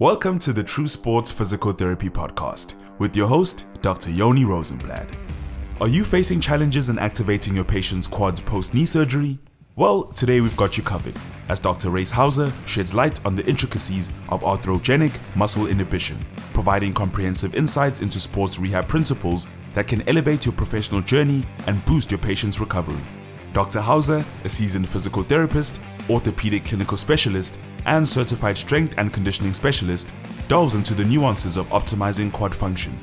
Welcome to the True Sports Physical Therapy Podcast with your host, Dr. Yoni Rosenblatt. Are you facing challenges in activating your patient's quads post knee surgery? Well, today we've got you covered as Dr. Rayce Houser sheds light on the intricacies of arthrogenic muscle inhibition, providing comprehensive insights into sports rehab principles that can elevate your professional journey and boost your patient's recovery. Dr. Houser, a seasoned physical therapist, orthopedic clinical specialist, and certified strength and conditioning specialist, delves into the nuances of optimizing quad function.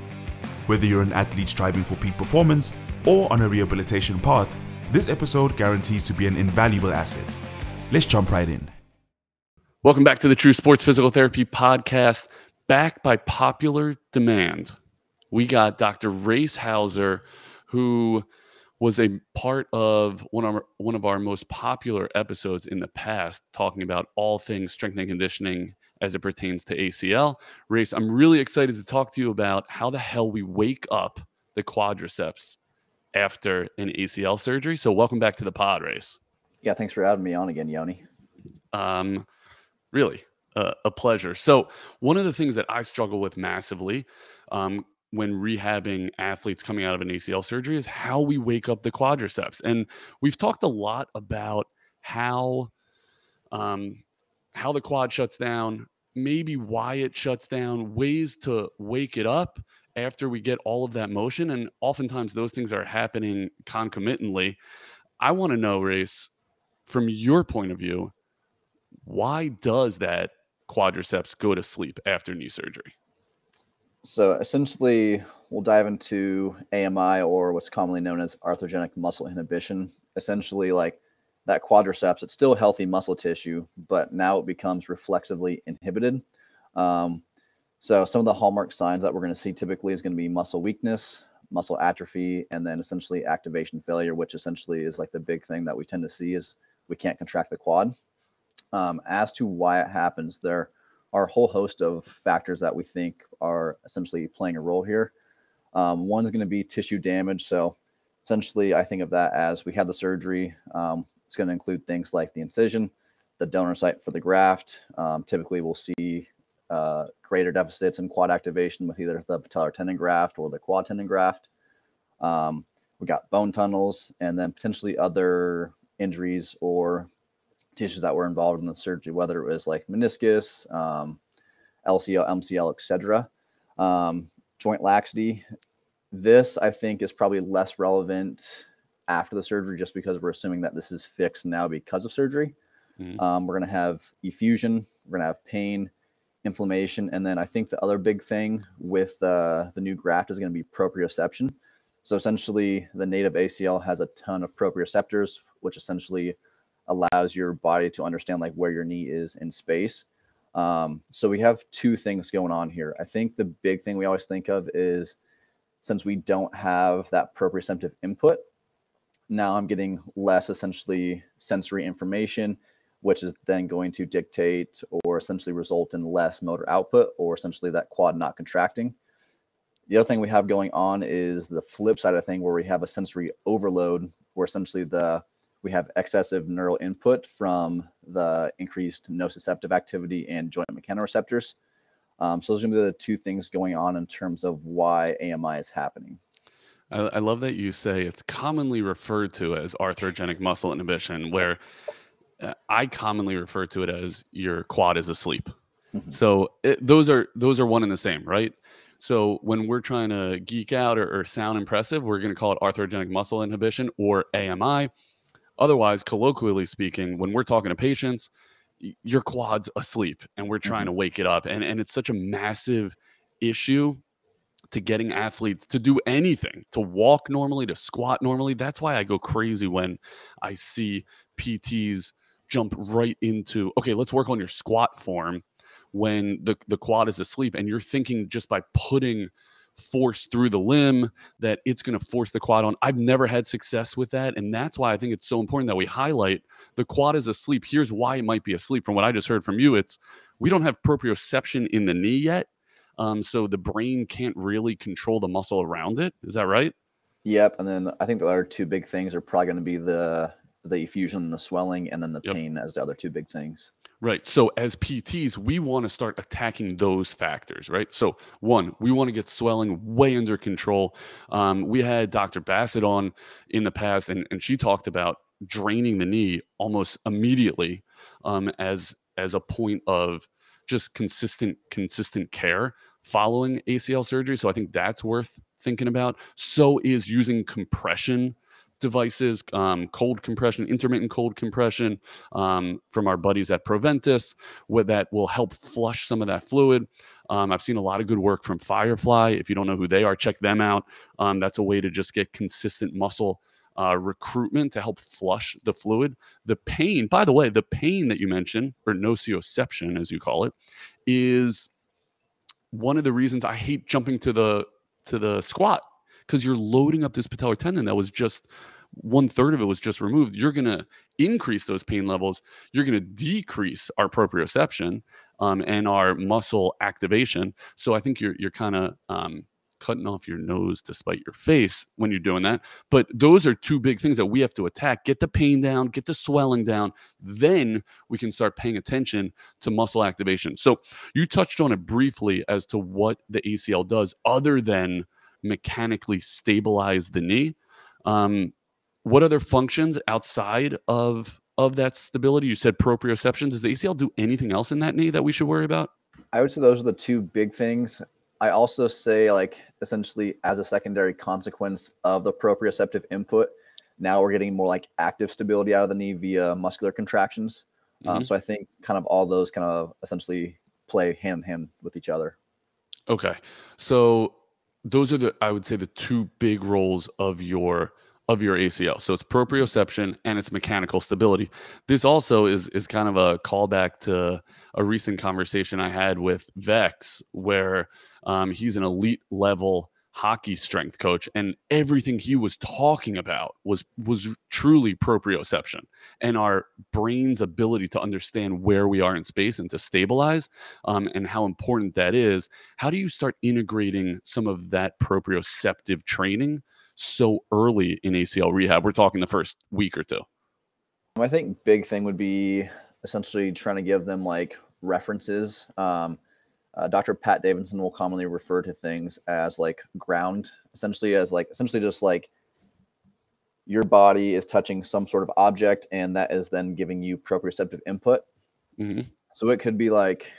Whether you're an athlete striving for peak performance or on a rehabilitation path, this episode guarantees to be an invaluable asset. Let's jump right in. Welcome back to the True Sports Physical Therapy Podcast. Back by popular demand, we got Dr. Rayce Houser, who was a part of one of our, one of our most popular episodes in the past, talking about all things strength and conditioning as it pertains to ACL. Rayce, I'm really excited to talk to you about how the hell we wake up the quadriceps after an ACL surgery. So, welcome back to the pod, Rayce. Yeah, thanks for having me on again, Yoni. Um, really, uh, a pleasure. So, one of the things that I struggle with massively um, when rehabbing athletes coming out of an ACL surgery is how we wake up the quadriceps. And we've talked a lot about how um, how the quad shuts down, maybe why it shuts down, ways to wake it up after we get all of that motion. And oftentimes those things are happening concomitantly. I want to know, Rayce, from your point of view, why does that quadriceps go to sleep after knee surgery? So essentially, we'll dive into AMI or what's commonly known as arthrogenic muscle inhibition. Essentially, like that quadriceps, it's still healthy muscle tissue, but now it becomes reflexively inhibited. Um, so some of the hallmark signs that we're going to see typically is going to be muscle weakness, muscle atrophy, and then essentially activation failure, which essentially is like the big thing that we tend to see is we can't contract the quad. Um, as to why it happens, there are a whole host of factors that we think are essentially playing a role here. Um, one is going to be tissue damage. So essentially, I think of that as we had the surgery. Um, it's going to include things like the incision, the donor site for the graft. Um, typically, we'll see uh, greater deficits in quad activation with either the patellar tendon graft or the quad tendon graft. Um, we got bone tunnels and then potentially other injuries or tissues that were involved in the surgery, whether it was like meniscus, um, LCL, MCL, etc. Um, joint laxity. This, I think, is probably less relevant after the surgery just because we're assuming that this is fixed now because of surgery. Mm-hmm. Um, we're going to have effusion, we're going to have pain, inflammation, and then I think the other big thing with uh, the new graft is going to be proprioception. So essentially, the native ACL has a ton of proprioceptors, which essentially allows your body to understand like where your knee is in space. Um, so we have two things going on here. I think the big thing we always think of is since we don't have that proprioceptive input, now I'm getting less essentially sensory information, which is then going to dictate or essentially result in less motor output or essentially that quad not contracting. The other thing we have going on is the flip side of thing where we have a sensory overload where essentially the we have excessive neural input from the increased nociceptive activity and joint mechanoreceptors. Um, so those are going to be the two things going on in terms of why AMI is happening. I, I love that you say it's commonly referred to as arthrogenic muscle inhibition, where uh, I commonly refer to it as your quad is asleep. Mm-hmm. So it, those are those are one and the same, right? So when we're trying to geek out or, or sound impressive, we're going to call it arthrogenic muscle inhibition or AMI. Otherwise, colloquially speaking, when we're talking to patients, your quad's asleep and we're trying mm-hmm. to wake it up. And, and it's such a massive issue to getting athletes to do anything, to walk normally, to squat normally. That's why I go crazy when I see PTs jump right into, okay, let's work on your squat form when the, the quad is asleep. And you're thinking just by putting – force through the limb that it's going to force the quad on. I've never had success with that. And that's why I think it's so important that we highlight the quad is asleep. Here's why it might be asleep. From what I just heard from you, it's we don't have proprioception in the knee yet. Um, so the brain can't really control the muscle around it. Is that right? Yep. And then I think the other two big things are probably going to be the the effusion, the swelling, and then the yep. pain as the other two big things. Right. So as PTs, we want to start attacking those factors, right? So one, we want to get swelling way under control. Um, we had Dr. Bassett on in the past, and, and she talked about draining the knee almost immediately um, as as a point of just consistent consistent care following ACL surgery. So I think that's worth thinking about. So is using compression devices, um, cold compression, intermittent cold compression um, from our buddies at Proventus, that will help flush some of that fluid. Um, I've seen a lot of good work from Firefly. If you don't know who they are, check them out. Um, that's a way to just get consistent muscle uh, recruitment to help flush the fluid. The pain, by the way, the pain that you mentioned, or nociception as you call it, is one of the reasons I hate jumping to the to the squat because you're loading up this patellar tendon that was just one third of it was just removed. You're going to increase those pain levels. You're going to decrease our proprioception um, and our muscle activation. So I think you're you're kind of um, cutting off your nose to spite your face when you're doing that. But those are two big things that we have to attack. Get the pain down, get the swelling down. Then we can start paying attention to muscle activation. So you touched on it briefly as to what the ACL does other than mechanically stabilize the knee. Um, what other functions outside of of that stability? You said proprioception. Does the ACL do anything else in that knee that we should worry about? I would say those are the two big things. I also say, like, essentially, as a secondary consequence of the proprioceptive input, now we're getting more like active stability out of the knee via muscular contractions. Um, mm-hmm. Um, so I think kind of all those kind of essentially play hand in hand with each other. Okay. So those are the, I would say, the two big roles of your of your ACL. So it's proprioception and it's mechanical stability. This also is is kind of a callback to a recent conversation I had with Vex, where um, he's an elite level hockey strength coach, and everything he was talking about was was truly proprioception and our brain's ability to understand where we are in space and to stabilize, um, and how important that is. How do you start integrating some of that proprioceptive training? so early in ACL rehab? We're talking the first week or two. I think big thing would be essentially trying to give them like references. Um, uh, Dr. Pat Davidson will commonly refer to things as like ground, essentially as like essentially just like your body is touching some sort of object, and that is then giving you proprioceptive input. Mm-hmm. So it could be like,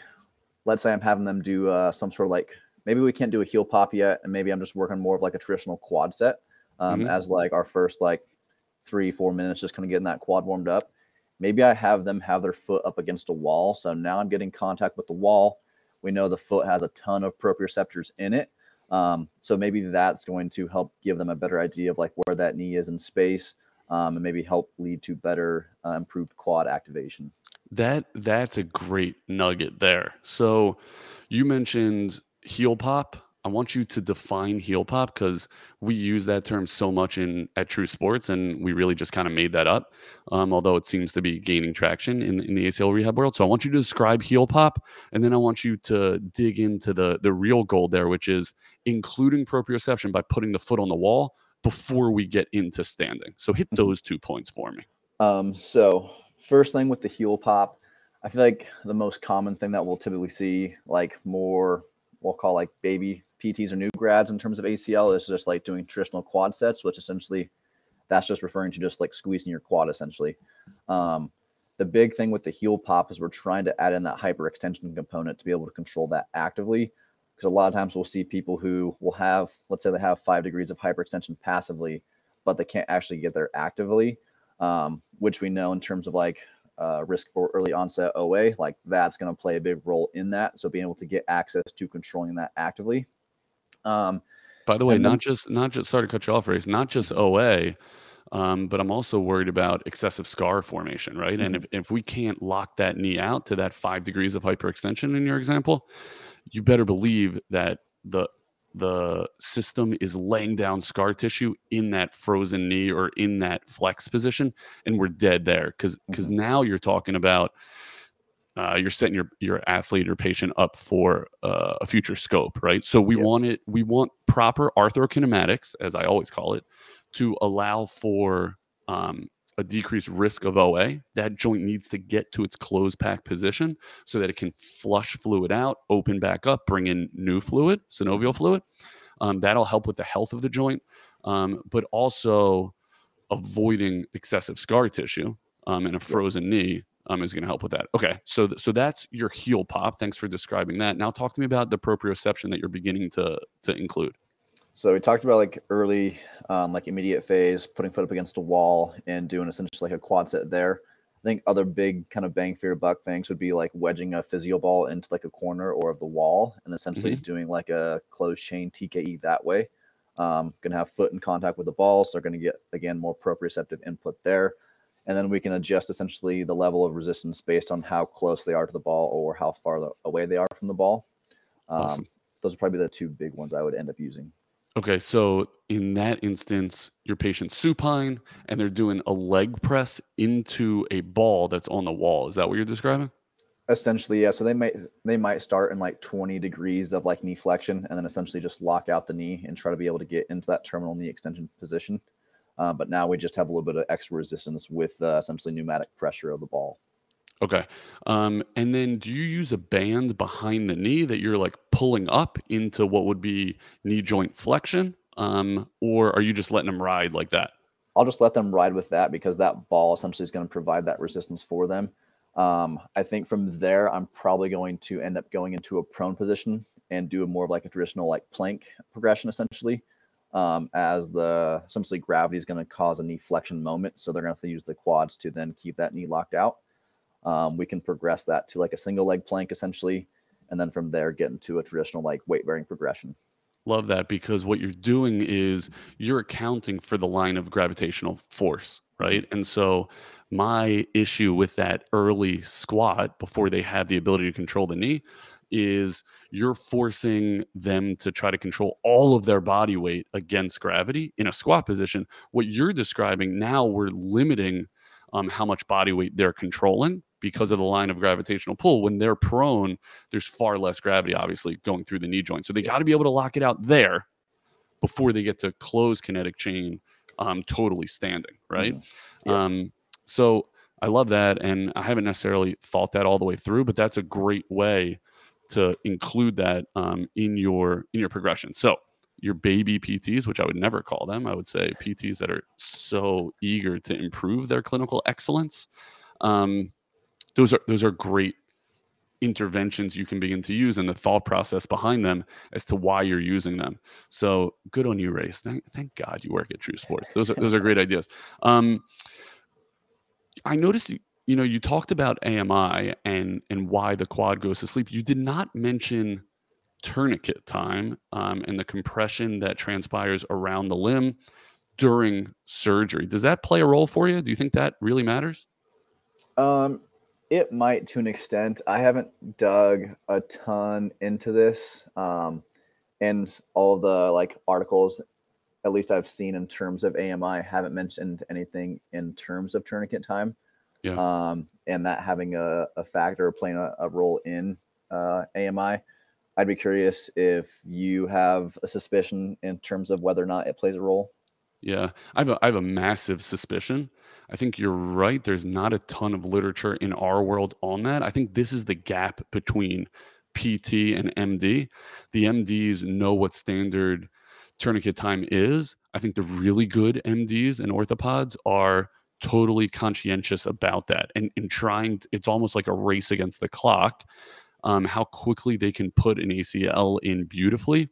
let's say I'm having them do uh, some sort of like maybe we can't do a heel pop yet, and maybe I'm just working more of like a traditional quad set um, mm-hmm. as like our first like three four minutes, just kind of getting that quad warmed up. Maybe I have them have their foot up against a wall, so now I'm getting contact with the wall. We know the foot has a ton of proprioceptors in it, um, so maybe that's going to help give them a better idea of like where that knee is in space, um, and maybe help lead to better uh, improved quad activation. That that's a great nugget there. So you mentioned heel pop I want you to define heel pop because we use that term so much in at True Sports, and we really just kind of made that up. Um, although it seems to be gaining traction in, in the ACL rehab world. So I want you to describe heel pop, and then I want you to dig into the the real goal there, which is including proprioception by putting the foot on the wall before we get into standing. So hit mm-hmm. those two points for me. Um, so first thing with the heel pop, I feel like the most common thing that we'll typically see, like more we'll call like baby PTs or new grads in terms of ACL is just like doing traditional quad sets, which essentially that's just referring to just like squeezing your quad essentially. Um, the big thing with the heel pop is we're trying to add in that hyperextension component to be able to control that actively. Because a lot of times we'll see people who will have, let's say they have five degrees of hyperextension passively, but they can't actually get there actively, um, which we know in terms of like uh, risk for early onset OA, like that's going to play a big role in that. So being able to get access to controlling that actively um, By the way, not then, just not just sorry to cut you off, Rayce, not just OA, um, but I'm also worried about excessive scar formation, right? Mm-hmm. And if, if we can't lock that knee out to that five degrees of hyperextension in your example, you better believe that the the system is laying down scar tissue in that frozen knee or in that flex position, and we're dead there because because mm-hmm. now you're talking about uh, you're setting your your athlete or patient up for uh, a future scope, right? So we yep. want it. We want proper arthrokinematics, as I always call it, to allow for um, a decreased risk of OA. That joint needs to get to its closed pack position so that it can flush fluid out, open back up, bring in new fluid, synovial fluid. Um, that'll help with the health of the joint, um, but also avoiding excessive scar tissue um, and a frozen knee um, is going to help with that. Okay, so th- so that's your heel pop. Thanks for describing that. Now talk to me about the proprioception that you're beginning to to include. So we talked about like early, um, like immediate phase, putting foot up against a wall and doing essentially like a quad set there. I think other big kind of bang for your buck things would be like wedging a physio ball into like a corner or of the wall and essentially mm-hmm. doing like a closed chain TKE that way. Um, going to have foot in contact with the ball, so they're going to get again more proprioceptive input there, and then we can adjust essentially the level of resistance based on how close they are to the ball or how far away they are from the ball. Um, awesome. Those are probably the two big ones I would end up using. Okay, so in that instance, your patient's supine and they're doing a leg press into a ball that's on the wall. Is that what you're describing? Essentially, yeah. So they might they might start in like 20 degrees of like knee flexion and then essentially just lock out the knee and try to be able to get into that terminal knee extension position. Uh, but now we just have a little bit of extra resistance with uh, essentially pneumatic pressure of the ball. Okay. Um, and then do you use a band behind the knee that you're like pulling up into what would be knee joint flexion? Um, or are you just letting them ride like that? I'll just let them ride with that because that ball essentially is going to provide that resistance for them. Um, I think from there, I'm probably going to end up going into a prone position and do a more of like a traditional like plank progression essentially. Um, as the essentially gravity is going to cause a knee flexion moment. So they're going to to use the quads to then keep that knee locked out. Um, we can progress that to like a single leg plank essentially, and then from there get into a traditional like weight bearing progression. Love that because what you're doing is you're accounting for the line of gravitational force, right? And so my issue with that early squat before they have the ability to control the knee is you're forcing them to try to control all of their body weight against gravity in a squat position. What you're describing now, we're limiting um, how much body weight they're controlling because of the line of gravitational pull. When they're prone, there's far less gravity, obviously, going through the knee joint. So they got to be able to lock it out there before they get to close kinetic chain um, totally standing, right? Mm-hmm. Yeah. Um, so I love that. And I haven't necessarily thought that all the way through, but that's a great way to include that um, in your in your progression. So your baby PTs, which I would never call them, I would say PTs that are so eager to improve their clinical excellence. Um, those are those are great interventions you can begin to use and the thought process behind them as to why you're using them. So good on you, Rayce. Thank, thank God you work at True Sports. Those are those are great ideas. Um, I noticed know you talked about AMI and and why the quad goes to sleep. You did not mention tourniquet time um, and the compression that transpires around the limb during surgery. Does that play a role for you? Do you think that really matters? Um, it might to an extent. I haven't dug a ton into this, um, and all the like articles, at least I've seen in terms of AMI, haven't mentioned anything in terms of tourniquet time. Yeah. Um, and that having a, a factor playing a, a role in uh, AMI. I'd be curious if you have a suspicion in terms of whether or not it plays a role. Yeah, I have a, I have a massive suspicion. I think you're right. There's not a ton of literature in our world on that. I think this is the gap between PT and MD. The MDs know what standard tourniquet time is. I think the really good MDs and orthopods are totally conscientious about that and, and trying it's almost like a race against the clock um, how quickly they can put an ACL in beautifully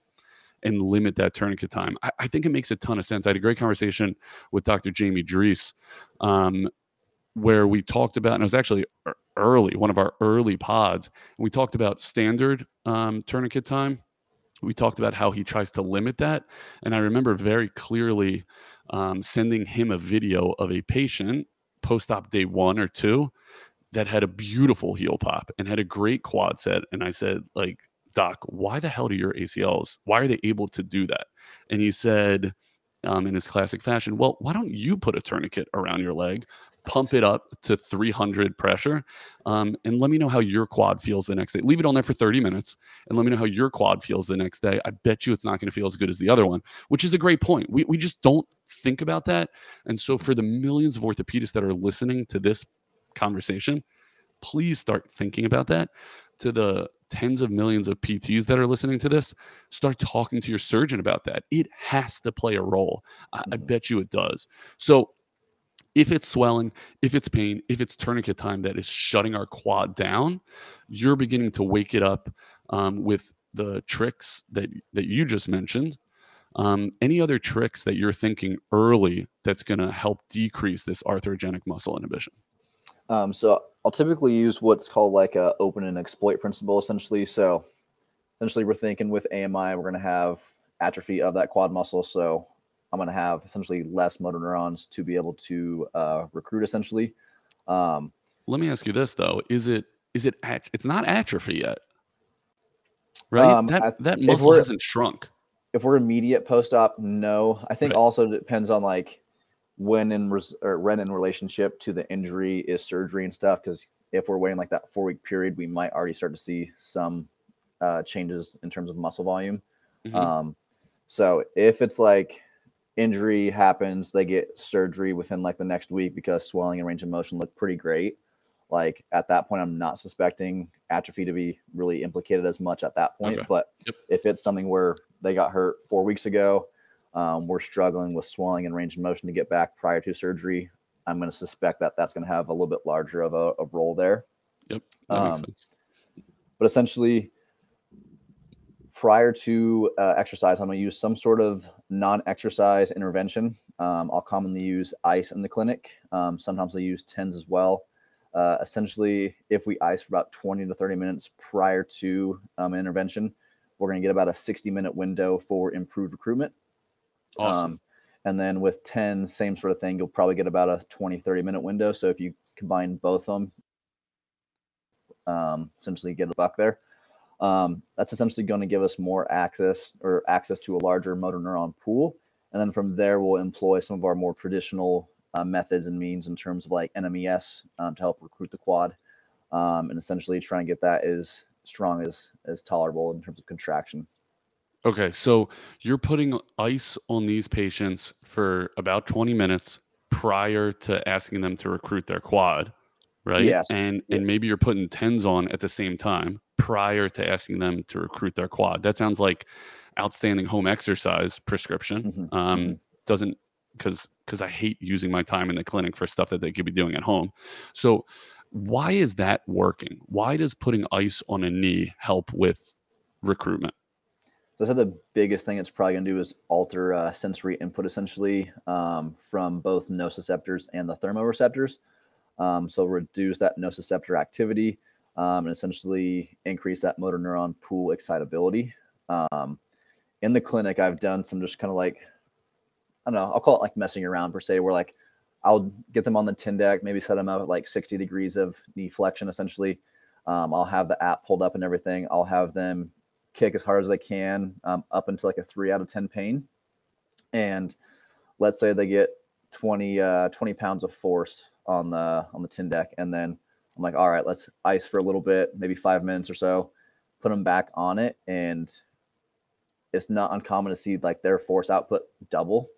and limit that tourniquet time. I, I, think it makes a ton of sense. I had a great conversation with Dr. Jamie Dries, um, where we talked about, and it was actually early, one of our early pods, and we talked about standard um, tourniquet time. We talked about how he tries to limit that. And I remember very clearly um, sending him a video of a patient post op day one or two that had a beautiful heel pop and had a great quad set. And I said, like, Doc, why the hell do your ACLs? Why are they able to do that? And he said, um, in his classic fashion, well, why don't you put a tourniquet around your leg, pump it up to 300 pressure, um, and let me know how your quad feels the next day. Leave it on there for 30 minutes, and let me know how your quad feels the next day. I bet you it's not going to feel as good as the other one, which is a great point. We we just don't think about that, and so for the millions of orthopedists that are listening to this conversation, please start thinking about that. To the tens of millions of PTs that are listening to this, start talking to your surgeon about that. It has to play a role. I, I Mhm. bet you it does. So if it's swelling, if it's pain, if it's tourniquet time that is shutting our quad down, you're beginning to wake it up um, with the tricks that that you just mentioned. Um, any other tricks that you're thinking early that's going to help decrease this arthrogenic muscle inhibition? Um, so I'll typically use what's called like a open and exploit principle, essentially. So essentially, we're thinking with AMI, we're going to have atrophy of that quad muscle. So I'm going to have essentially less motor neurons to be able to uh, recruit, essentially. Um, Let me ask you this though: is it is it at, it's not atrophy yet, right? Um, that I- that muscle hasn't shrunk. if we're immediate post-op, no. I think Right. also depends on like when in res- or when in relationship to the injury is surgery and stuff. Because if we're waiting like that four-week period, we might already start to see some uh, changes in terms of muscle volume. Mhm. Um, so if it's like injury happens, they get surgery within like the next week because swelling and range of motion look pretty great. Like at that point, I'm not suspecting atrophy to be really implicated as much at that point. Okay. But Yep. if it's something where they got hurt four weeks ago, um, we're struggling with swelling and range of motion to get back prior to surgery. I'm going to suspect that that's going to have a little bit larger of a, a role there Yep, um, but essentially prior to uh, exercise i'm going to use some sort of non-exercise intervention. Um, i'll commonly use ice in the clinic. Um, sometimes i use tens as well. Uh, essentially if we ice for about 20 to 30 minutes prior to um, intervention we're going to get about a 60 minute window for improved recruitment. Awesome. um, and then with 10 same sort of thing. You'll probably get about a 20 30 minute window. So if you combine both of them um, essentially get a buck there um, that's essentially going to give us more access or access to a larger motor neuron pool. And then from there we'll employ some of our more traditional uh, methods and means in terms of like nmes um, to help recruit the quad. Um, and essentially try and get that as strong as as tolerable in terms of contraction. Okay, so you're putting ice on these patients for about 20 minutes prior to asking them to recruit their quad, right? Yes. And Yeah. and maybe you're putting tens on at the same time prior to asking them to recruit their quad. That sounds like outstanding home exercise prescription. Mhm, Um, mhm. doesn't because because I hate using my time in the clinic for stuff that they could be doing at home. So why is that working? Why does putting ice on a knee help with recruitment? So I said the biggest thing it's probably going to do is alter uh, sensory input essentially um, from both nociceptors and the thermoreceptors. Um, so reduce that nociceptor activity um, and essentially increase that motor neuron pool excitability. Um, in the clinic, I've done some just kind of like, I don't know, I'll call it like messing around per se, where like I'll get them on the Tindeq, maybe set them up at like 60 degrees of knee flexion essentially. Um, I'll have the app pulled up and everything. I'll have them kick as hard as they can um, up into like a three out of 10 pain. And let's say they get 20, uh, 20 pounds of force on the, on the Tindeq. And then I'm like, all right, let's ice for a little bit, maybe five minutes or so, put them back on it. And it's not uncommon to see like their force output double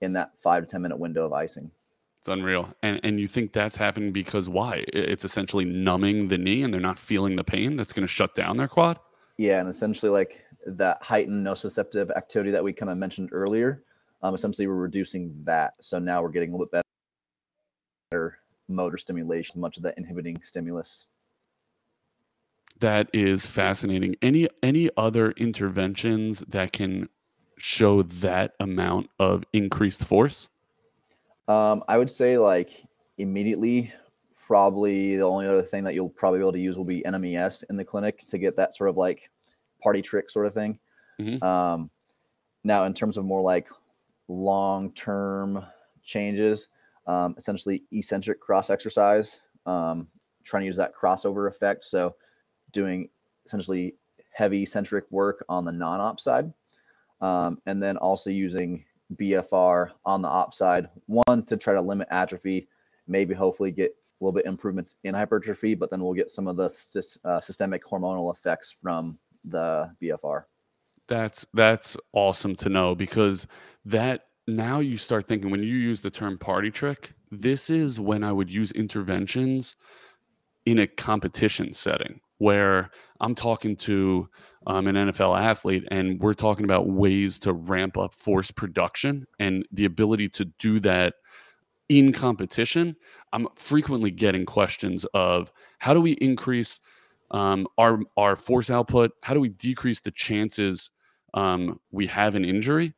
in that five to 10 minute window of icing. It's unreal. And and you think that's happening because why? It's essentially numbing the knee and they're not feeling the pain that's going to shut down their quad? Yeah, and essentially like that heightened nociceptive activity that we kind of mentioned earlier. Um, essentially, we're reducing that, so now we're getting a little bit better motor stimulation, much of that inhibiting stimulus. That is fascinating. Any any other interventions that can show that amount of increased force? Um, I would say like immediately, probably the only other thing that you'll probably be able to use will be NMES in the clinic to get that sort of like party trick sort of thing. Mhm. Um, now, in terms of more like long term changes, um, essentially eccentric cross exercise, um, trying to use that crossover effect. So, doing essentially heavy eccentric work on the non op side, um, and then also using BFR on the op side, one to try to limit atrophy, maybe hopefully get a little bit improvements in hypertrophy, but then we'll get some of the uh, systemic hormonal effects from the BFR. That's that's awesome to know because that now you start thinking when you use the term party trick, this is when I would use interventions in a competition setting where I'm talking to um, an NFL athlete and we're talking about ways to ramp up force production and the ability to do that in competition. I'm frequently getting questions of how do we increase um, our our force output? How do we decrease the chances um, we have an injury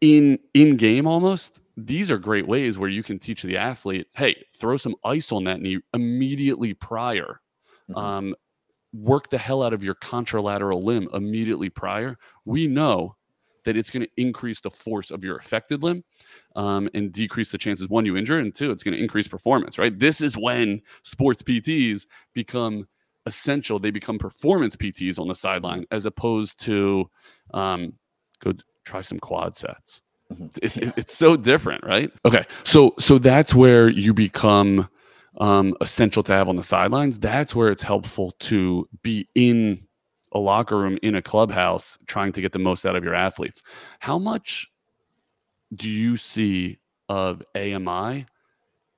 in in game almost? these are great ways where you can teach the athlete, hey, throw some ice on that knee immediately prior. Mm-hmm. Um, work the hell out of your contralateral limb immediately prior. We know that it's going to increase the force of your affected limb um, and decrease the chances one you injure, and two, it's going to increase performance. Right. This is when sports PTs become essential. They become performance PTs on the sideline as opposed to um, go try some quad sets. Mm-hmm. It, it, it's so different, right? Okay, so so that's where you become um, essential to have on the sidelines. That's where it's helpful to be in a locker room in a clubhouse, trying to get the most out of your athletes. How much do you see of AMI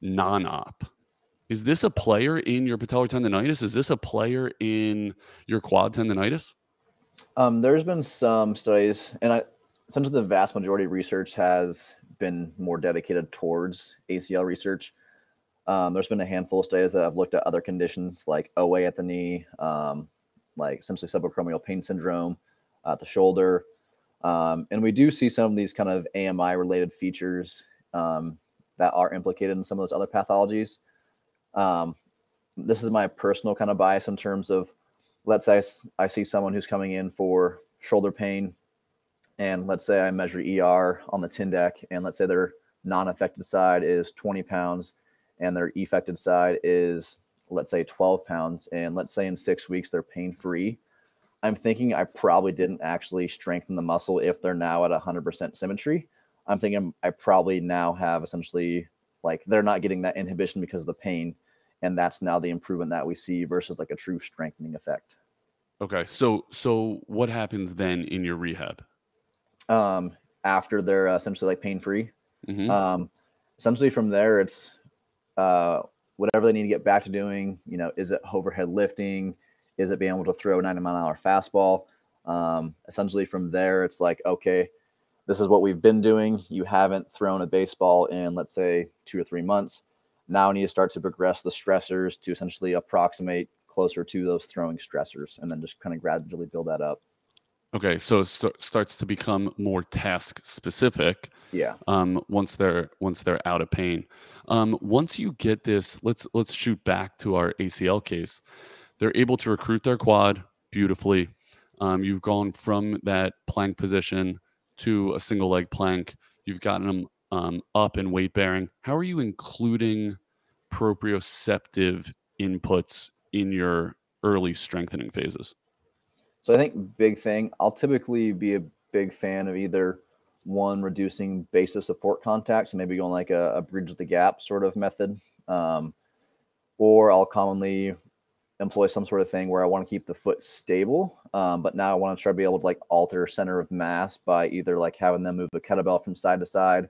non-op? Is this a player in your patellar tendonitis? Is this a player in your quad tendonitis? Um, there's been some studies, and I essentially the vast majority of research has been more dedicated towards ACL research. Um, there's been a handful of studies that have looked at other conditions like OA at the knee, um, like essentially subacromial pain syndrome at the shoulder. Um, and we do see some of these kind of AMI related features um, that are implicated in some of those other pathologies. Um, this is my personal kind of bias in terms of, let's say I, I see someone who's coming in for shoulder pain and let's say I measure ER on the Tindeq, and let's say their non-affected side is 20 pounds, and their affected side is let's say 12 pounds, and let's say in six weeks they're pain-free. I'm thinking I probably didn't actually strengthen the muscle if they're now at 100% symmetry. I'm thinking I probably now have essentially like they're not getting that inhibition because of the pain, and that's now the improvement that we see versus like a true strengthening effect. Okay, so so what happens then in your rehab? um, after they're uh, essentially like pain free. Mm-hmm. Um, essentially, from there, it's uh, whatever they need to get back to doing. You know, is it overhead lifting? Is it being able to throw a 90 mile an hour fastball? Um, essentially, from there, it's like, okay, this is what we've been doing. You haven't thrown a baseball in, let's say, two or three months. Now we need to start to progress the stressors to essentially approximate closer to those throwing stressors and then just kind of gradually build that up. Okay, so it st- starts to become more task specific. Yeah. Um, once they're once they're out of pain, um, once you get this, let's let's shoot back to our ACL case. They're able to recruit their quad beautifully. Um, you've gone from that plank position to a single leg plank. You've gotten them um, up and weight bearing. How are you including proprioceptive inputs in your early strengthening phases? So I think big thing, I'll typically be a big fan of either one reducing base of support contacts, maybe going like a, a bridge the gap sort of method, um, or I'll commonly employ some sort of thing where I want to keep the foot stable, um, but now I want to try to be able to like alter center of mass by either like having them move a kettlebell from side to side,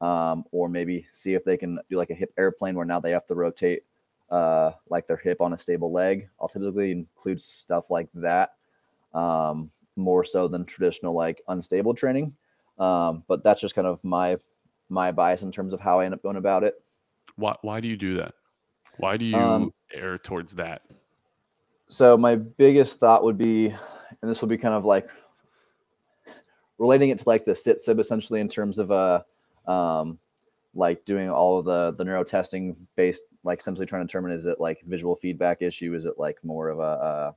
um, or maybe see if they can do like a hip airplane where now they have to rotate uh, like their hip on a stable leg. I'll typically include stuff like that um, more so than traditional like unstable training. Um, but that's just kind of my my bias in terms of how I end up going about it. Why why do you do that? Why do you um, err towards that? So my biggest thought would be, and this will be kind of like relating it to like the CTSIB essentially in terms of uh um like doing all of the the neuro testing based like essentially trying to determine is it like visual feedback issue is it like more of a, a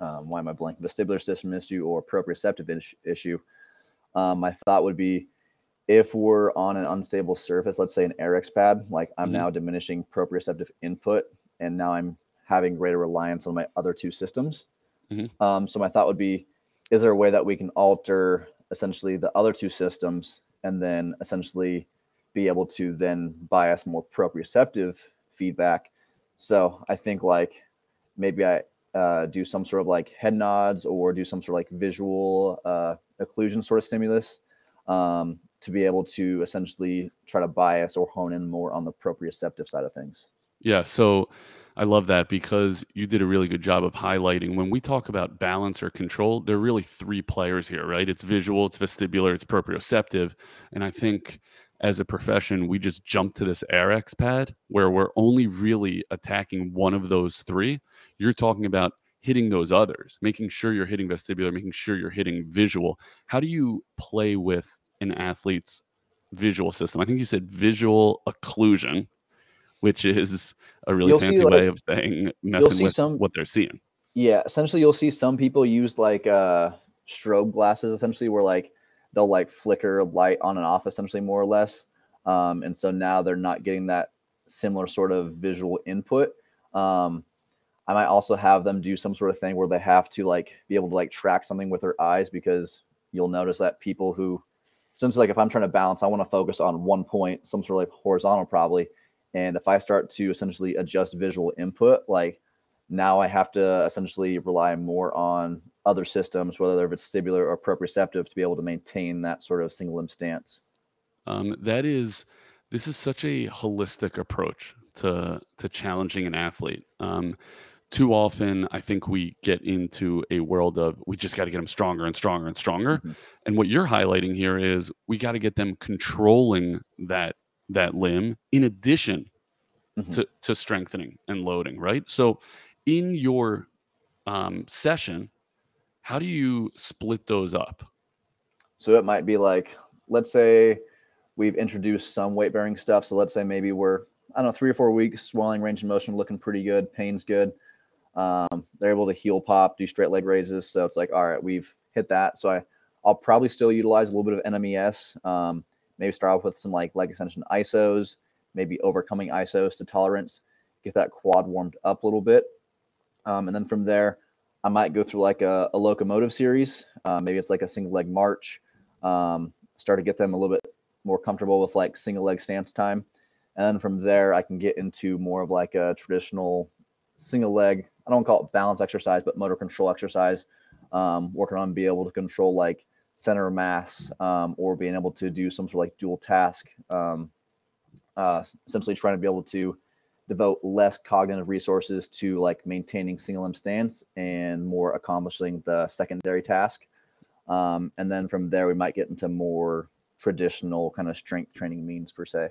um, why am I blank Vestibular system issue or proprioceptive issue. Um, my thought would be if we're on an unstable surface, let's say an Airex pad, like I'm mm-hmm. now diminishing proprioceptive input and now I'm having greater reliance on my other two systems. Mm-hmm. Um, so my thought would be, is there a way that we can alter essentially the other two systems and then essentially be able to then bias more proprioceptive feedback. So I think like maybe I uh, do some sort of like head nods or do some sort of like visual uh, occlusion sort of stimulus um, to be able to essentially try to bias or hone in more on the proprioceptive side of things. Yeah. So I love that because you did a really good job of highlighting when we talk about balance or control, there are really three players here, right? It's visual, it's vestibular, it's proprioceptive. And I think as a profession, we just jump to this Airex pad where we're only really attacking one of those three. You're talking about hitting those others, making sure you're hitting vestibular, making sure you're hitting visual. How do you play with an athlete's visual system? I think you said visual occlusion, which is a really you'll fancy like, way of saying messing with some, what they're seeing. Yeah, essentially, you'll see some people use like uh, strobe glasses, essentially, where like they'll like flicker light on and off, essentially, more or less. Um, and so now they're not getting that similar sort of visual input. Um, I might also have them do some sort of thing where they have to like be able to like track something with their eyes because you'll notice that people who, since like if I'm trying to balance, I want to focus on one point, some sort of like horizontal probably. And if I start to essentially adjust visual input, like now I have to essentially rely more on other systems, whether it's vestibular or proprioceptive, to be able to maintain that sort of single limb stance. Um, that is, this is such a holistic approach to to challenging an athlete. Um, too often, I think we get into a world of we just got to get them stronger and stronger and stronger. Mm-hmm. And what you're highlighting here is we got to get them controlling that that limb in addition mm-hmm. to, to strengthening and loading, right? So in your um, session, how do you split those up? So it might be like, let's say we've introduced some weight bearing stuff. So let's say maybe we're, I don't know, three or four weeks, swelling range of motion looking pretty good, pain's good. Um, they're able to heel pop, do straight leg raises. So it's like, all right, we've hit that. So I, I'll probably still utilize a little bit of NMES. Um, maybe start off with some like leg extension isos, maybe overcoming isos to tolerance, get that quad warmed up a little bit. Um, and then from there, I might go through like a, a locomotive series. Uh, maybe it's like a single leg march. Um, start to get them a little bit more comfortable with like single leg stance time. And then from there, I can get into more of like a traditional single leg. I don't call it balance exercise, but motor control exercise. Um, working on being able to control like center of mass um, or being able to do some sort of like dual task. Um, uh, essentially, trying to be able to devote less cognitive resources to like maintaining single limb stance and more accomplishing the secondary task. Um, and then from there, we might get into more traditional kind of strength training means per se.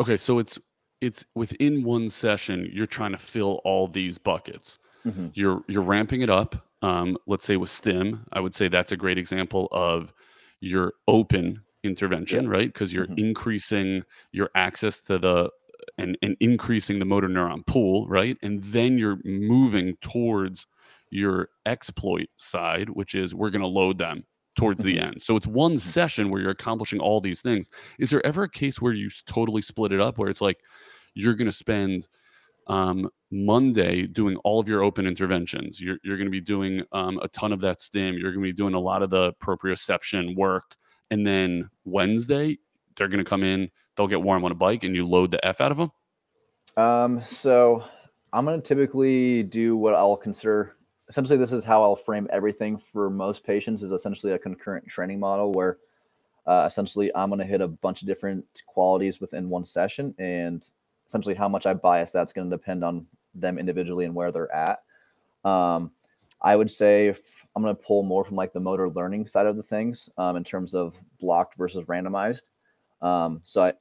Okay, so it's it's within one session you're trying to fill all these buckets. Mm-hmm. You're you're ramping it up. Um, let's say with stim, I would say that's a great example of your open intervention, yeah. right? Because you're mm-hmm. increasing your access to the and, and increasing the motor neuron pool, right? And then you're moving towards your exploit side, which is we're going to load them towards the mm-hmm. end. So it's one mm-hmm. session where you're accomplishing all these things. Is there ever a case where you totally split it up where it's like you're going to spend um, Monday doing all of your open interventions. You're, you're going to be doing um, a ton of that stim. You're going to be doing a lot of the proprioception work. And then Wednesday, they're going to come in, they'll get warm on a bike and you load the F out of them? Um, so I'm going to typically do what I'll consider essentially this is how I'll frame everything for most patients is essentially a concurrent training model where uh, essentially I'm going to hit a bunch of different qualities within one session and essentially how much I bias that's going to depend on them individually and where they're at. Um, I would say if I'm going to pull more from like the motor learning side of the things um, in terms of blocked versus randomized. Um, so I,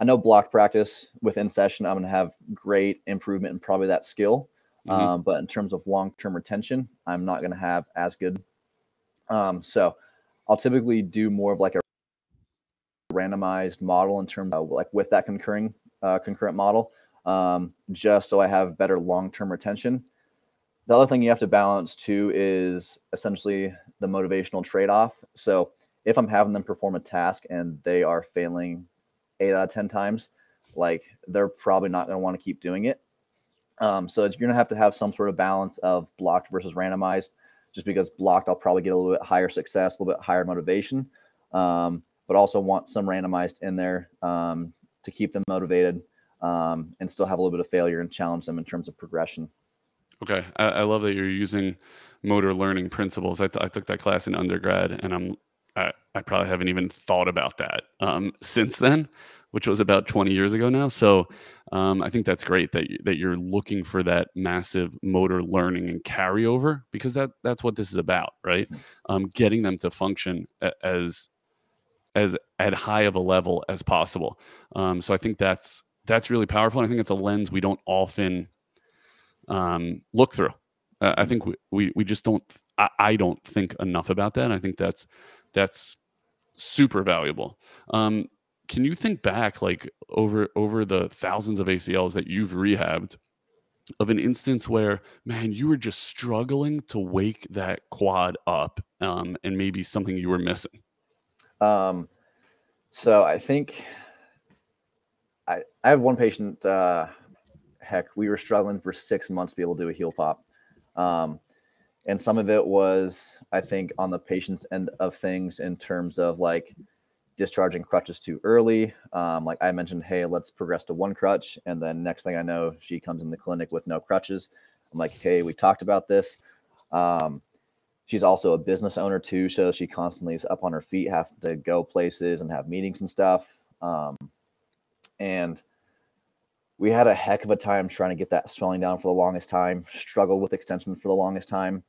I know blocked practice within session, I'm going to have great improvement in probably that skill. Mm-hmm. Um, but in terms of long term retention, I'm not going to have as good. Um, so I'll typically do more of like a randomized model in terms of like with that concurring uh, concurrent model, um, just so I have better long term retention. The other thing you have to balance too is essentially the motivational trade off. So if I'm having them perform a task and they are failing eight out of 10 times, like they're probably not going to want to keep doing it. Um, so you're going to have to have some sort of balance of blocked versus randomized, just because blocked, I'll probably get a little bit higher success, a little bit higher motivation, um, but also want some randomized in there um, to keep them motivated um, and still have a little bit of failure and challenge them in terms of progression. Okay, I, I love that you're using motor learning principles. I, th- I took that class in undergrad, and I'm I, I probably haven't even thought about that um, since then, which was about 20 years ago now. So um, I think that's great that that you're looking for that massive motor learning and carryover because that that's what this is about, right? Mm-hmm. Um, getting them to function as as at high of a level as possible. Um, so I think that's that's really powerful. And I think it's a lens we don't often um, look through. Uh, I think we, we, we just don't. I, I, don't think enough about that. And I think that's that's super valuable. Um, can you think back, like over over the thousands of ACLs that you've rehabbed, of an instance where, man, you were just struggling to wake that quad up, um, and maybe something you were missing? Um, so I think I have one patient. Uh, heck, we were struggling for six months to be able to do a heel pop. Um, and some of it was, I think, on the patient's end of things in terms of like discharging crutches too early. Um, like I mentioned, hey, let's progress to one crutch. And then next thing I know, she comes in the clinic with no crutches. I'm like, hey, we talked about this. Um, she's also a business owner too. So she constantly is up on her feet, have to go places and have meetings and stuff. Um, and we had a heck of a time trying to get that swelling down for the longest time, struggled with extension for the longest time.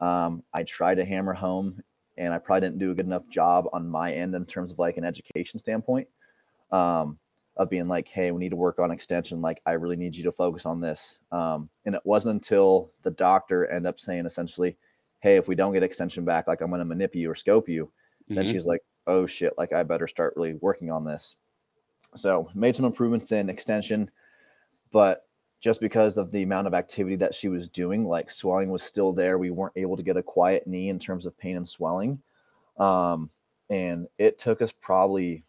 Um, I tried to hammer home and I probably didn't do a good enough job on my end in terms of like an education standpoint um, of being like, hey, we need to work on extension. Like, I really need you to focus on this. Um, and it wasn't until the doctor ended up saying essentially, hey, if we don't get extension back, like I'm going to manipulate you or scope you. Mm-hmm. Then she's like, oh shit, like I better start really working on this. So made some improvements in extension but just because of the amount of activity that she was doing, like swelling was still there. We weren't able to get a quiet knee in terms of pain and swelling. Um, and it took us probably,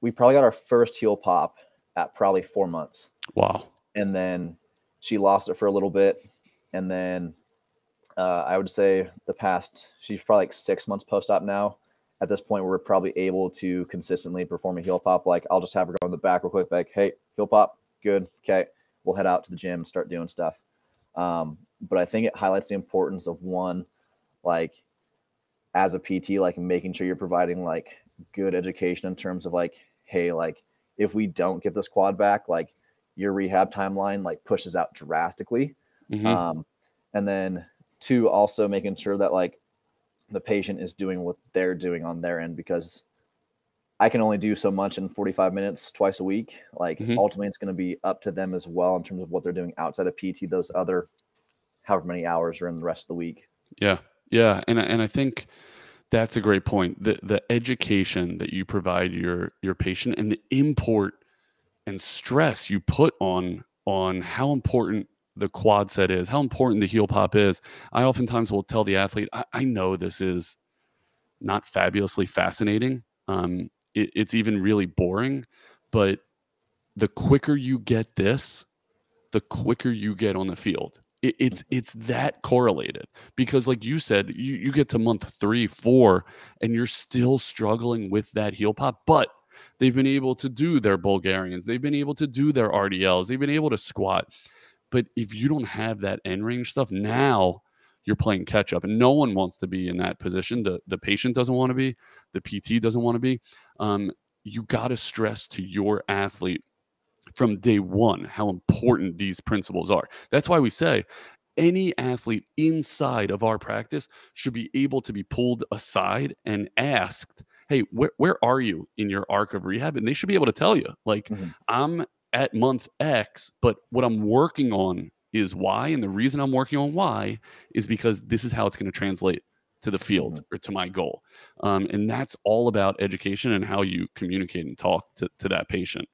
we probably got our first heel pop at probably four months. Wow. And then she lost it for a little bit. And then uh, I would say the past, she's probably like six months post op now. At this point, we're probably able to consistently perform a heel pop. Like I'll just have her go in the back real quick, like, hey, heel pop, good. Okay, we'll head out to the gym and start doing stuff. Um, but I think it highlights the importance of one, like as a PT, like making sure you're providing like good education in terms of like, hey, like if we don't get this quad back, like your rehab timeline like pushes out drastically. Mm-hmm. Um, and then two, also making sure that like the patient is doing what they're doing on their end because I can only do so much in 45 minutes twice a week. Like mm-hmm. ultimately, it's going to be up to them as well in terms of what they're doing outside of PT. Those other, however many hours are in the rest of the week. Yeah, yeah, and and I think that's a great point. The the education that you provide your your patient and the import and stress you put on on how important the quad set is, how important the heel pop is. I oftentimes will tell the athlete, I, I know this is not fabulously fascinating. Um, it, it's even really boring. But the quicker you get this, the quicker you get on the field. It, it's it's that correlated because, like you said, you, you get to month three, four, and you're still struggling with that heel pop, but they've been able to do their Bulgarians, they've been able to do their RDLs, they've been able to squat. But if you don't have that end range stuff, now you're playing catch up and no one wants to be in that position. The the patient doesn't want to be the pt doesn't want to be. Um, you got to stress to your athlete from day one how important these principles are. That's why we say any athlete inside of our practice should be able to be pulled aside and asked hey where, where are you in your arc of rehab? And they should be able to tell you like mm-hmm. i'm at month x but what i'm working on is why. And the reason I'm working on why is because this is how it's going to translate to the field mm-hmm. or to my goal. Um, and that's all about education and how you communicate and talk to, to that patient.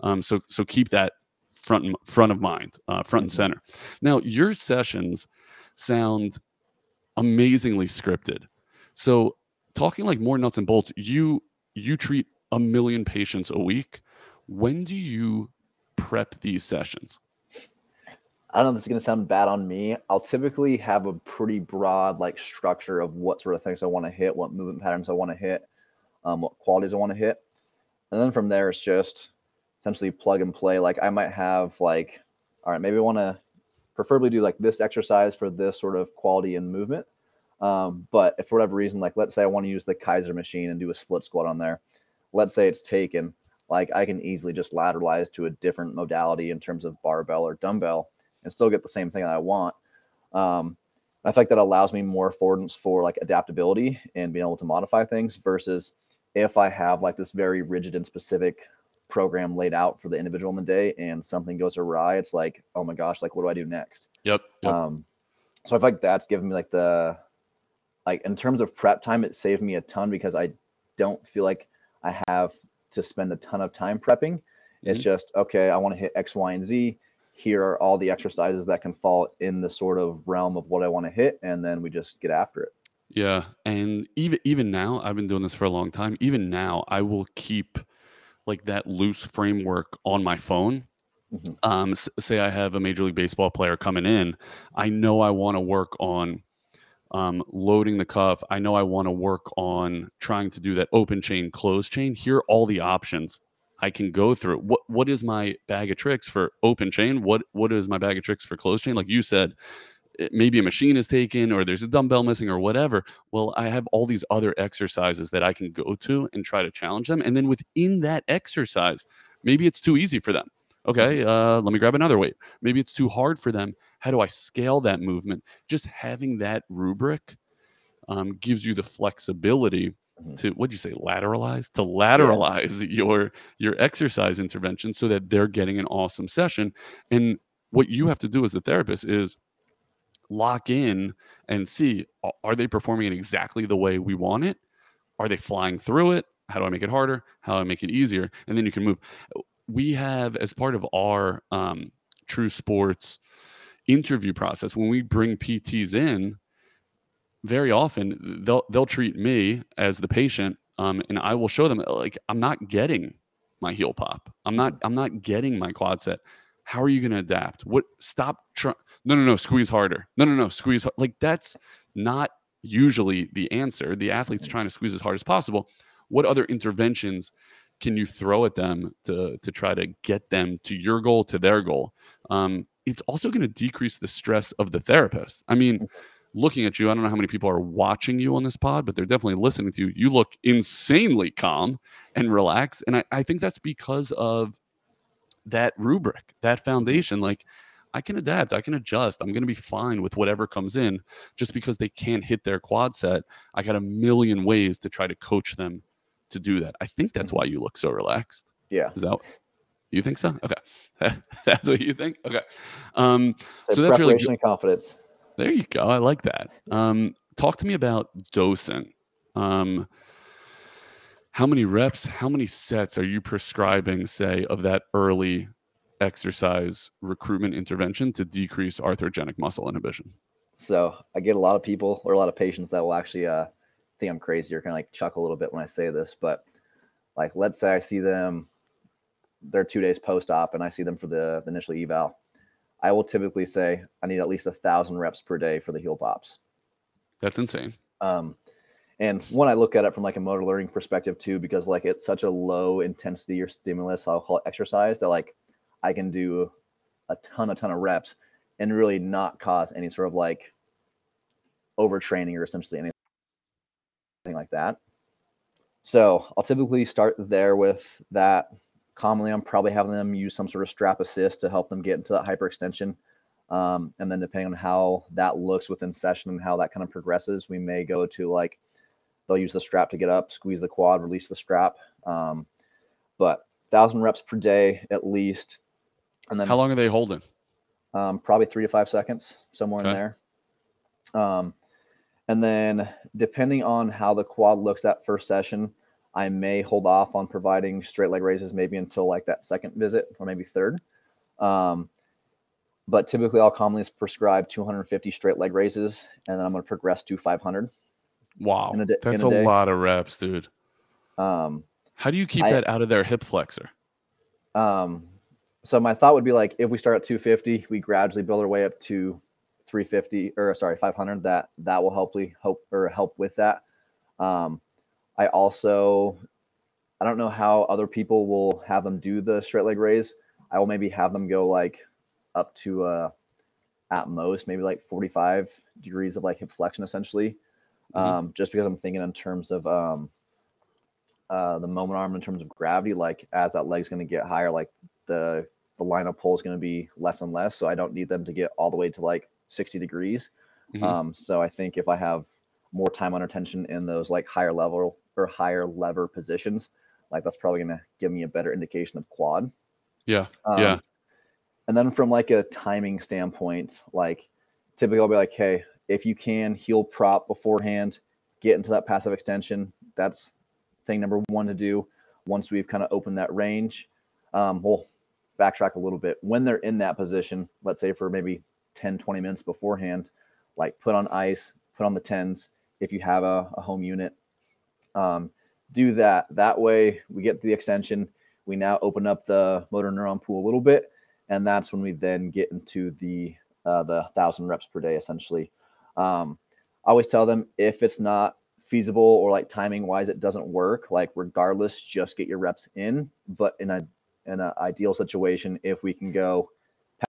Um, so, so keep that front, front of mind, uh, front mm-hmm. and center. Now, your sessions sound amazingly scripted. So talking like more nuts and bolts, you, you treat a million patients a week. When do you prep these sessions? I don't know if this is going to sound bad on me. I'll typically have a pretty broad like structure of what sort of things I want to hit, what movement patterns I want to hit, um, what qualities I want to hit. And then from there, it's just essentially plug and play. Like I might have like, all right, maybe I want to preferably do like this exercise for this sort of quality and movement. Um, but if for whatever reason, like let's say I want to use the Kaiser machine and do a split squat on there, let's say it's taken, like I can easily just lateralize to a different modality in terms of barbell or dumbbell and still get the same thing that I want. Um, I think that allows me more affordance for like adaptability and being able to modify things versus if I have like this very rigid and specific program laid out for the individual in the day and something goes awry, it's like, oh my gosh, like what do I do next? Yep. yep. Um, so I feel like that's given me like the like in terms of prep time, it saved me a ton because I don't feel like I have to spend a ton of time prepping. Mm-hmm. It's just okay, I want to hit X, Y, and Z here are all the exercises that can fall in the sort of realm of what I want to hit, and then we just get after it. Yeah, and even even now, I've been doing this for a long time. Even now, I will keep like that loose framework on my phone. Mm-hmm. Um, say I have a major league baseball player coming in, I know I want to work on um, loading the cuff. I know I want to work on trying to do that open chain, close chain. Here are all the options I can go through. What what is my bag of tricks for open chain? What what is my bag of tricks for closed chain? Like you said, maybe a machine is taken or there's a dumbbell missing or whatever. Well, I have all these other exercises that I can go to and try to challenge them. And then within that exercise, maybe it's too easy for them. Okay, uh, let me grab another weight. Maybe it's too hard for them. How do I scale that movement? Just having that rubric um, gives you the flexibility Mm-hmm. to what do you say lateralize? To lateralize yeah. your your exercise intervention so that they're getting an awesome session. And what you have to do as a therapist is lock in and see are they performing it exactly the way we want it? Are they flying through it? How do i make it harder? How do i make it easier? And then you can move. We have as part of our um, true sports interview process when we bring pts in very often they'll they'll treat me as the patient um, and I will show them like I'm not getting my heel pop. I'm not I'm not getting my quad set. How are you going to adapt? What stop trying? No, no, no, squeeze harder. No, no, no, squeeze like that's not usually the answer. The athlete's trying to squeeze as hard as possible. What other interventions can you throw at them to to try to get them to your goal to their goal? Um, it's also going to decrease the stress of the therapist. I mean, looking at you. I don't know how many people are watching you on this pod, but they're definitely listening to you. You look insanely calm and relaxed. And I, I think that's because of that rubric, that foundation. Like, I can adapt, I can adjust. I'm going to be fine with whatever comes in just because they can't hit their quad set. I got a million ways to try to coach them to do that. I think that's why you look so relaxed. Yeah. Is that you think so? Okay. that's what you think? Okay. Um, so, so that's really good. confidence. There you go. I like that. Um, talk to me about dosing. Um, how many reps, how many sets are you prescribing, say, of that early exercise recruitment intervention to decrease arthrogenic muscle inhibition? So I get a lot of people or a lot of patients that will actually uh, think I'm crazy or kind of like chuckle a little bit when I say this. But like, let's say I see them, they're two days post op, and I see them for the, the initial eval I will typically say I need at least a thousand reps per day for the heel pops. That's insane. Um, and when I look at it from like a motor learning perspective too, because like it's such a low intensity or stimulus, I'll call it exercise that like I can do a ton, a ton of reps and really not cause any sort of like overtraining or essentially anything like that. So I'll typically start there with that commonly I'm probably having them use some sort of strap assist to help them get into that hyperextension. Um, and then depending on how that looks within session and how that kind of progresses, we may go to like they'll use the strap to get up, squeeze the quad, release the strap. Um, but thousand reps per day at least. And then how long are they holding? Um, probably three to five seconds, somewhere okay. in there. Um, and then depending on how the quad looks that first session, I may hold off on providing straight leg raises maybe until like that second visit or maybe third. Um, but typically, I'll commonly prescribe 250 straight leg raises, and then I'm going to progress to 500. Wow, a di- that's a, a lot of reps, dude. Um, How do you keep I, that out of their hip flexor? Um, so my thought would be like if we start at 250, we gradually build our way up to 350 or sorry 500. That that will help help or help with that. Um, I also I don't know how other people will have them do the straight leg raise. I will maybe have them go like up to uh, at most maybe like 45 degrees of like hip flexion essentially. Mm-hmm. Um, just because I'm thinking in terms of um, uh, the moment arm in terms of gravity, like as that leg's going to get higher, like the the line of pull is going to be less and less. So I don't need them to get all the way to like 60 degrees. Mm-hmm. Um, so I think if I have more time under tension in those like higher level or higher lever positions, like that's probably going to give me a better indication of quad. Yeah. Um, yeah. And then from like a timing standpoint, like typically I'll be like, hey, if you can heel prop beforehand, get into that passive extension. That's thing number one to do. Once we've kind of opened that range, um, we'll backtrack a little bit. When they're in that position, let's say for maybe 10, 20 minutes beforehand, like put on ice, put on the tens if you have a, a home unit. Um, do that. That way we get the extension. We now open up the motor neuron pool a little bit. And that's when we then get into the uh, the thousand reps per day essentially. Um, I always tell them if it's not feasible or like timing wise it doesn't work, like regardless, just get your reps in. But in a in an ideal situation, if we can go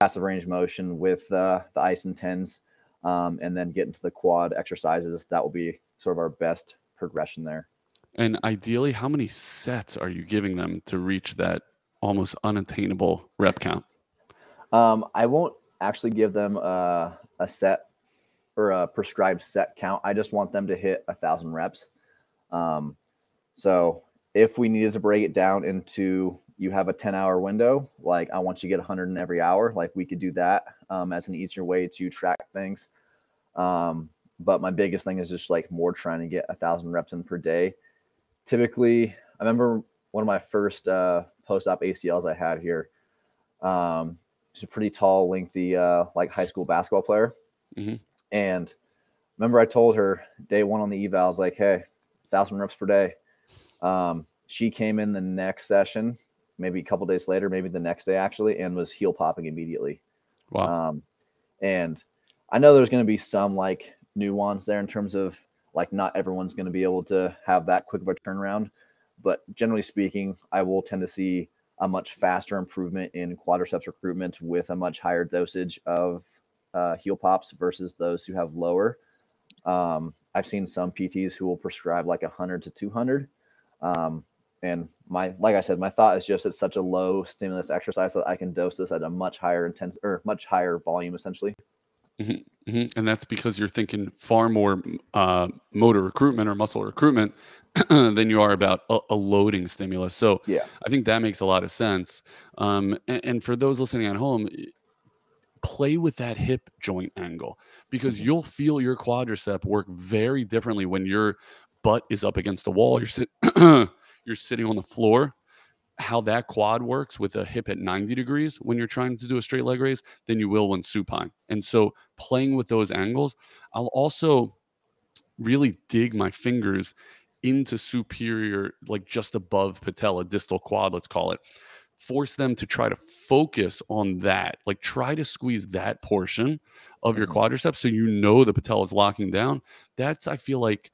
passive range motion with uh, the ice and tens, um, and then get into the quad exercises, that will be sort of our best progression there. And ideally, how many sets are you giving them to reach that almost unattainable rep count? Um, I won't actually give them a, a set or a prescribed set count. I just want them to hit a thousand reps. Um, so if we needed to break it down into you have a 10 hour window, like I want you to get 100 in every hour, like we could do that um, as an easier way to track things. Um, but my biggest thing is just like more trying to get a thousand reps in per day. Typically, I remember one of my first uh, post op ACLs I had here. Um, she's a pretty tall, lengthy, uh, like high school basketball player. Mm-hmm. And remember, I told her day one on the eval, I was like, hey, thousand reps per day. Um, she came in the next session, maybe a couple days later, maybe the next day actually, and was heel popping immediately. Wow. Um, and I know there's going to be some like nuance there in terms of like not everyone's going to be able to have that quick of a turnaround, but generally speaking, I will tend to see a much faster improvement in quadriceps recruitment with a much higher dosage of uh, heel pops versus those who have lower. Um, I've seen some PTs who will prescribe like 100 to 200. Um, and my, like I said, my thought is just it's such a low stimulus exercise that I can dose this at a much higher intense or much higher volume essentially. Mm-hmm, mm-hmm. And that's because you're thinking far more uh, motor recruitment or muscle recruitment than you are about a, a, loading stimulus. So yeah, I think that makes a lot of sense. Um, and, and, for those listening at home, play with that hip joint angle because mm-hmm. you'll feel your quadricep work very differently when your butt is up against the wall. You're sit- you're sitting on the floor how that quad works with a hip at 90 degrees when you're trying to do a straight leg raise than you will when supine. And so playing with those angles, I'll also really dig my fingers into superior, like just above patella, distal quad, let's call it. Force them to try to focus on that. Like try to squeeze that portion of your mm-hmm. quadriceps so you know the patella is locking down. That's, I feel like,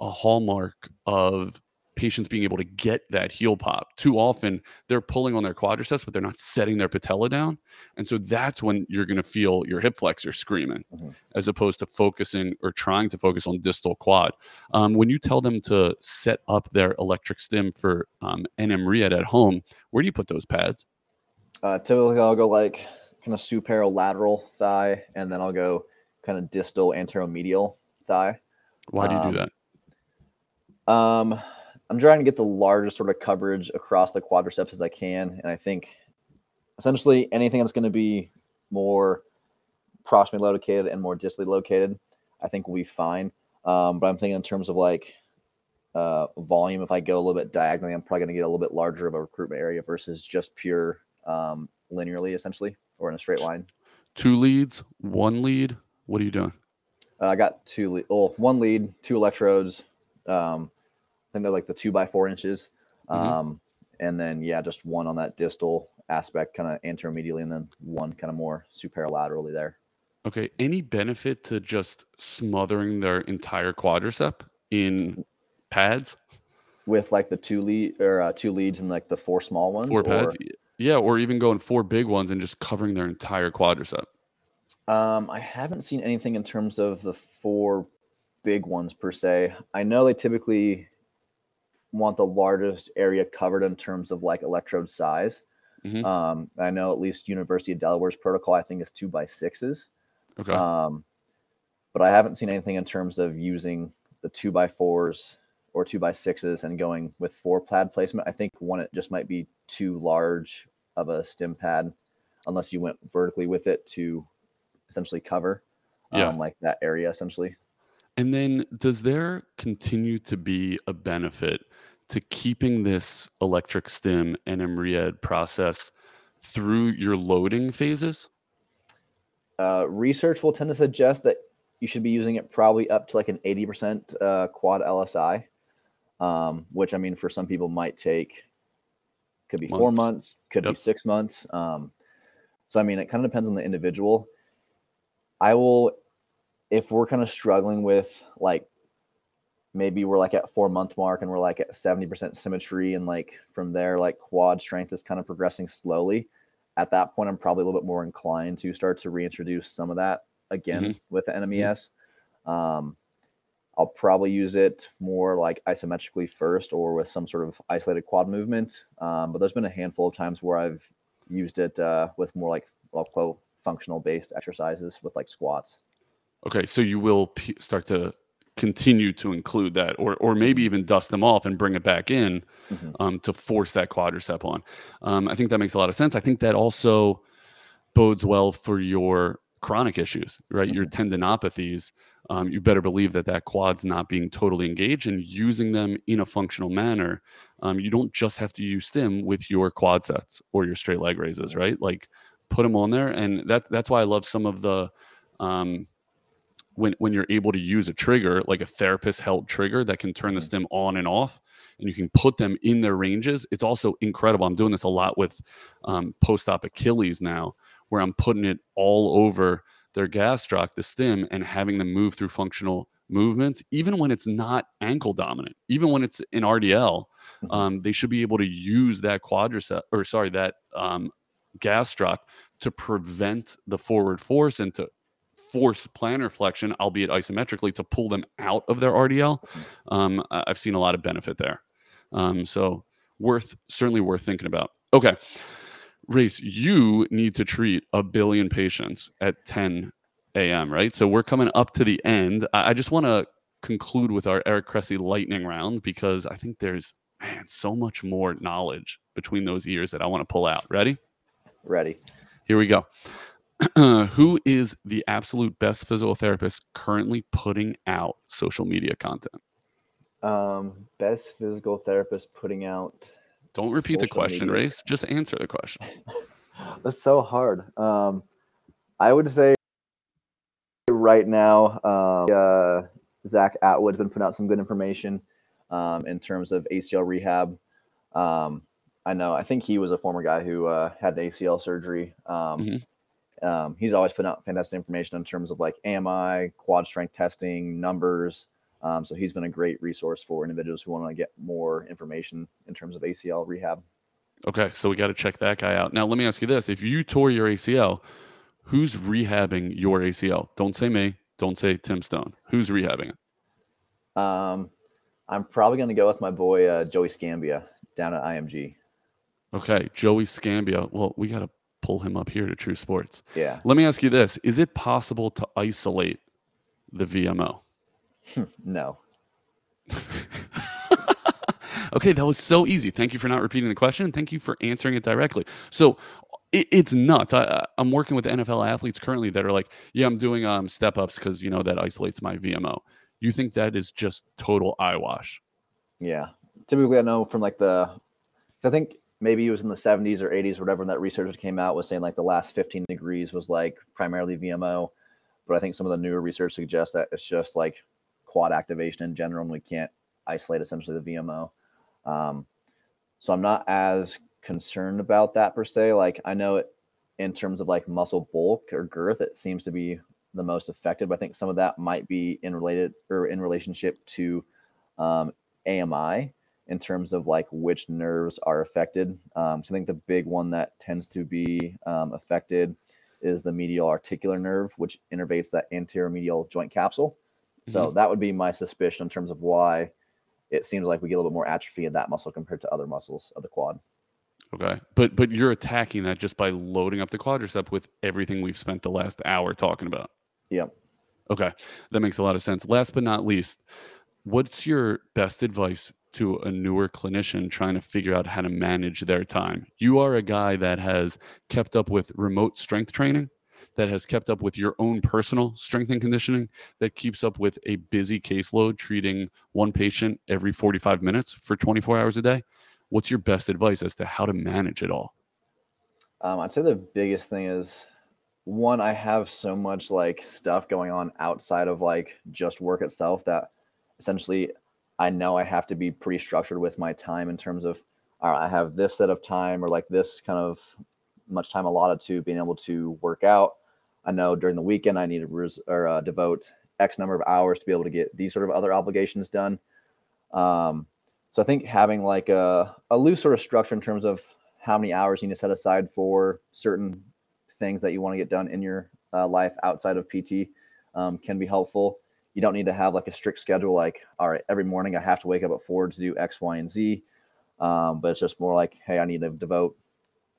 a hallmark of patients being able to get that heel pop. Too often they're pulling on their quadriceps, but they're not setting their patella down. And so that's when you're going to feel your hip flexor screaming mm-hmm. as opposed to focusing or trying to focus on distal quad. Um, when you tell them to set up their electric stim for um, NM Rehab at home, where do you put those pads? Uh, typically, I'll go like kind of supero-lateral thigh, and then I'll go kind of distal anteromedial thigh. Why do you um, do that? Um, I'm trying to get the largest sort of coverage across the quadriceps as I can. And I think essentially anything that's going to be more proximally located and more distally located, I think will be fine. Um, but I'm thinking in terms of like uh, volume, if I go a little bit diagonally, I'm probably going to get a little bit larger of a recruitment area versus just pure um, linearly, essentially, or in a straight line. Two leads, one lead. What are you doing? Uh, I got two, lead, well, one lead, two electrodes, um, think they're like the two by four inches. Mm-hmm. Um, and then yeah, just one on that distal aspect, kind of anteromedially, and then one kind of more superolaterally there. Okay. Any benefit to just smothering their entire quadricep in pads? with like the two lead or uh, two leads and like the four small ones. Four or- pads, yeah, or even going four big ones and just covering their entire quadricep. Um, I haven't seen anything in terms of the four big ones per se. I know they typically want the largest area covered in terms of like electrode size. Mhm. Um, I know at least University of Delaware's protocol, I think, is two by sixes. Okay, Um, but I haven't seen anything in terms of using the two by fours or two by sixes and going with four pad placement. I think one it just might be too large of a stim pad unless you went vertically with it to essentially cover Yeah. um, like that area essentially. and then does there continue to be a benefit to keeping this electric stim and MRIED process through your loading phases? Uh, research will tend to suggest that you should be using it probably up to like an 80% uh, quad LSI, um, which I mean, for some people might take, could be four Months. months, could Yep. be six months. Um, so, I mean, it kind of depends on the individual. I will, if we're kind of struggling with like, maybe we're like at four month mark and we're like at 70% symmetry and like from there, like quad strength is kind of progressing slowly at that point, I'm probably a little bit more inclined to start to reintroduce some of that again with the NMES. Um, I'll probably use it more like isometrically first or with some sort of isolated quad movement. Um, but there's been a handful of times where I've used it uh, with more like, well, quote, functional based exercises with like squats. Okay, so you will p- start to continue to include that, or or maybe even dust them off and bring it back in Mhm. um, to force that quadricep on. Um, I think that makes a lot of sense. I think that also bodes well for your chronic issues, right? Your tendinopathies. Um, you better believe that that quad's not being totally engaged and using them in a functional manner. Um, you don't just have to use stim with your quad sets or your straight leg raises, right? Like put them on there, and that that's why I love some of the um, when when you're able to use a trigger like a therapist held trigger that can turn the Mhm. stim on and off and you can put them in their ranges it's also incredible i'm doing this a lot with um, post-op achilles now where i'm putting it all over their gastroc the stim and having them move through functional movements even when it's not ankle dominant even when it's in rdl Mhm. um, they should be able to use that quadricep or sorry that um, gastroc to prevent the forward force and to force plantar flexion, albeit isometrically, to pull them out of their RDL. Um, I- I've seen a lot of benefit there. Um, so worth certainly worth thinking about. Okay. Rayce, you need to treat a billion patients at 10 a.m., right? So we're coming up to the end. I, I just want to conclude with our Eric Cressey lightning round because I think there's, man, so much more knowledge between those ears that I want to pull out. Ready? Ready. Here we go. Who is the absolute best physical therapist currently putting out social media content? Um, best physical therapist putting out. Don't repeat the question, media. Rayce. Just answer the question. That's so hard. Um, I would say right now, um, uh, Zach Atwood's been putting out some good information um, in terms of ACL rehab. Um, I know. I think he was a former guy who uh, had the ACL surgery. Um, Mhm. Um, he's always putting out fantastic information in terms of like AMI, quad strength testing, numbers. Um, so he's been a great resource for individuals who want to get more information in terms of ACL rehab. Okay, so we got to check that guy out. Now, let me ask you this: If you tore your ACL, who's rehabbing your ACL? Don't say me. Don't say Tim Stone. Who's rehabbing it? Um, I'm probably going to go with my boy uh, Joey Scambia down at IMG. Okay, Joey Scambia. Well, we got to pull him up here to True Sports. Yeah, Let me ask you this: Is it possible to isolate the VMO? no, okay, that was so easy. Thank you for not repeating the question. Thank you for answering it directly. So it, it's nuts. I, I'm working with NFL athletes currently that are like, yeah, I'm doing um, step ups because you know that isolates my VMO. You think that is just total eyewash? yeah. Typically, I know from like the, I think maybe it was in the 70s or 80s, whatever. When that research came out was saying like the last 15 degrees was like primarily VMO, but I think some of the newer research suggests that it's just like quad activation in general, and we can't isolate essentially the VMO. Um, so I'm not as concerned about that per se. Like I know it in terms of like muscle bulk or girth, it seems to be the most effective. I think some of that might be in related or in relationship to um, AMI in terms of like which nerves are affected. Um, so I think the big one that tends to be um, affected is the medial articular nerve, which innervates that anterior medial joint capsule. So mm-hmm. that would be my suspicion in terms of why it seems like we get a little bit more atrophy in that muscle compared to other muscles of the quad. Okay. But but you're attacking that just by loading up the quadricep with everything we've spent the last hour talking about. Yep. Okay. That makes a lot of sense. Last but not least, what's your best advice to a newer clinician trying to figure out how to manage their time? You are a guy that has kept up with remote strength training, that has kept up with your own personal strength and conditioning, that keeps up with a busy caseload treating one patient every 45 minutes for 24 hours a day. What's your best advice as to how to manage it all? Um, I'd say the biggest thing is one, I have so much like stuff going on outside of like just work itself that essentially I know I have to be pretty structured with my time in terms of all right, I have this set of time or like this kind of much time allotted to being able to work out. I know during the weekend I need to res- or uh, devote X number of hours to be able to get these sort of other obligations done. Um, so I think having like a, a loose sort of structure in terms of how many hours you need to set aside for certain things that you want to get done in your uh, life outside of PT um, can be helpful. You don't need to have like a strict schedule, like, all right, every morning I have to wake up at four to do X, Y, and Z. Um, but it's just more like, hey, I need to devote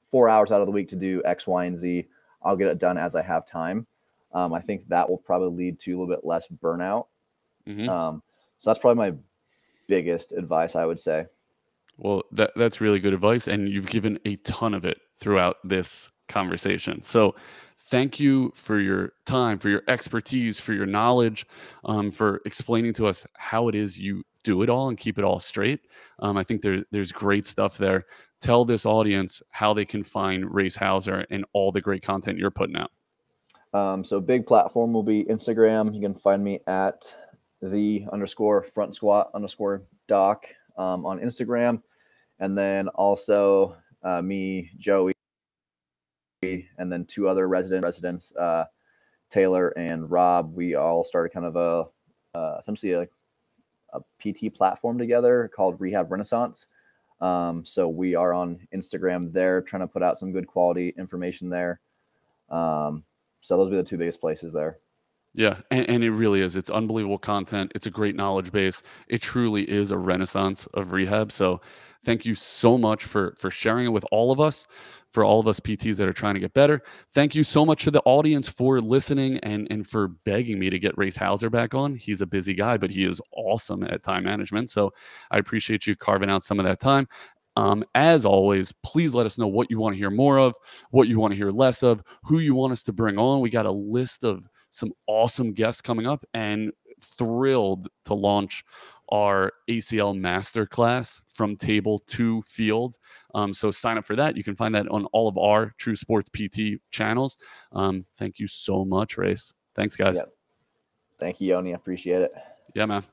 four hours out of the week to do X, Y, and Z. I'll get it done as I have time. Um, I think that will probably lead to a little bit less burnout. Mm-hmm. Um, so that's probably my biggest advice, I would say. Well, that that's really good advice, and you've given a ton of it throughout this conversation. So thank you for your time, for your expertise, for your knowledge, um, for explaining to us how it is you do it all and keep it all straight. Um, I think there, there's great stuff there. Tell this audience how they can find Rayce Houser and all the great content you're putting out. Um, so big platform will be Instagram. You can find me at the underscore front squat underscore doc um, on Instagram. And then also uh, me, Joey, and then two other resident residents, uh, Taylor and Rob. We all started kind of a uh, essentially a, a, PT platform together called Rehab Renaissance. Um, so we are on Instagram there, trying to put out some good quality information there. Um, so those will be the two biggest places there. Yeah, and, and, it really is. It's unbelievable content. It's a great knowledge base. It truly is a renaissance of rehab. So, thank you so much for for sharing it with all of us, for all of us PTs that are trying to get better. Thank you so much to the audience for listening and and for begging me to get Rayce Houser back on. He's a busy guy, but he is awesome at time management. So, I appreciate you carving out some of that time. Um, as always, please let us know what you want to hear more of, what you want to hear less of, who you want us to bring on. We got a list of some awesome guests coming up and thrilled to launch our ACL masterclass from table to field. Um, so sign up for that. You can find that on all of our True Sports PT channels. Um, thank you so much, Rayce. Thanks, guys. Thank you, Yoni. I appreciate it. Yeah, man.